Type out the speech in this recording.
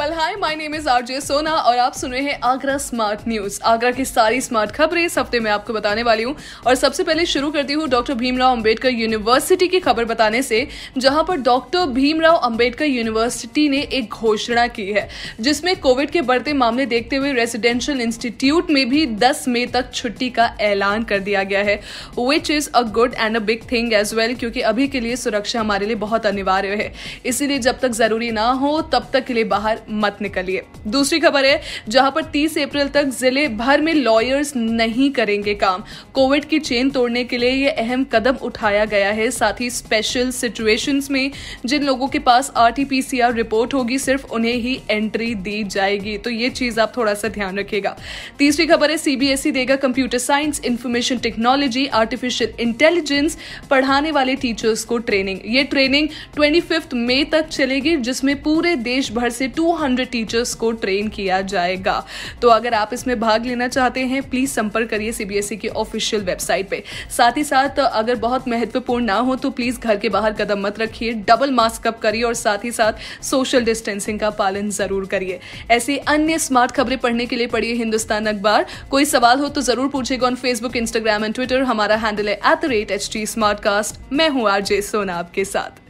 well hi my name is RJ Sona और आप सुन रहे हैं आगरा स्मार्ट न्यूज़ आगरा की सारी स्मार्ट खबरें इस हफ़्ते में आपको बताने वाली हूँ। और सबसे पहले शुरू करती हूँ डॉक्टर भीमराव अंबेडकर यूनिवर्सिटी की खबर बताने से, जहाँ पर डॉक्टर भीमराव अंबेडकर यूनिवर्सिटी ने एक घोषणा की है, जिसमें कोविड के बढ़ते मामले देखते हुए रेजिडेंशियल इंस्टीट्यूट में भी 10 मई तक छुट्टी का ऐलान कर दिया गया है which is a good and a big thing as well क्योंकि अभी के लिए सुरक्षा हमारे लिए बहुत अनिवार्य है। इसीलिए जब तक ज़रूरी ना हो, तब तक के लिए बाहर मत निकलिए। दूसरी खबर है, जहाँ पर 30 अप्रैल तक ज़िले भर में लॉयर्स नहीं करेंगे काम। कोविड की चेन तोड़ने के लिए यह अहम कदम उठाया गया है। साथ ही स्पेशल सिचुएशंस में जिन लोगों के पास आरटीपीसीआर रिपोर्ट होगी, सिर्फ़ उन्हें ही एंट्री दी जाएगी। तो ये चीज़ आप थोड़ा सा ध्यान रखिएगा। तीसरी खबर है सीबीएसई देगा computer science information technology artificial intelligence पढ़ाने वाले टीचर्स को ट्रेनिंग ये ट्रेनिंग ट्वेंटी मई तक चलेगी, जिसमें पूरे देश भर से 200 टीचर्स को ट्रेन किया जाएगा। तो अगर आप इसमें भाग लेना चाहते हैं प्लीज़ संपर्क करिए सीबीएसई की ऑफिशियल वेबसाइट पे। साथ ही साथ, अगर बहुत महत्वपूर्ण ना हो तो प्लीज़ घर के बाहर कदम मत रखिए डबल मास्क अप करिए और साथ ही साथ सोशल डिस्टेंसिंग का पालन ज़रूर करिए। ऐसी अन्य स्मार्ट खबरें पढ़ने के लिए पढ़िए हिंदुस्तान अखबार। कोई सवाल हो तो ज़रूर पूछेगा on Facebook Instagram and Twitter हमारा हैंडल है at the rate H T Smartcast मैं हूँ आरजे सोना आपके साथ।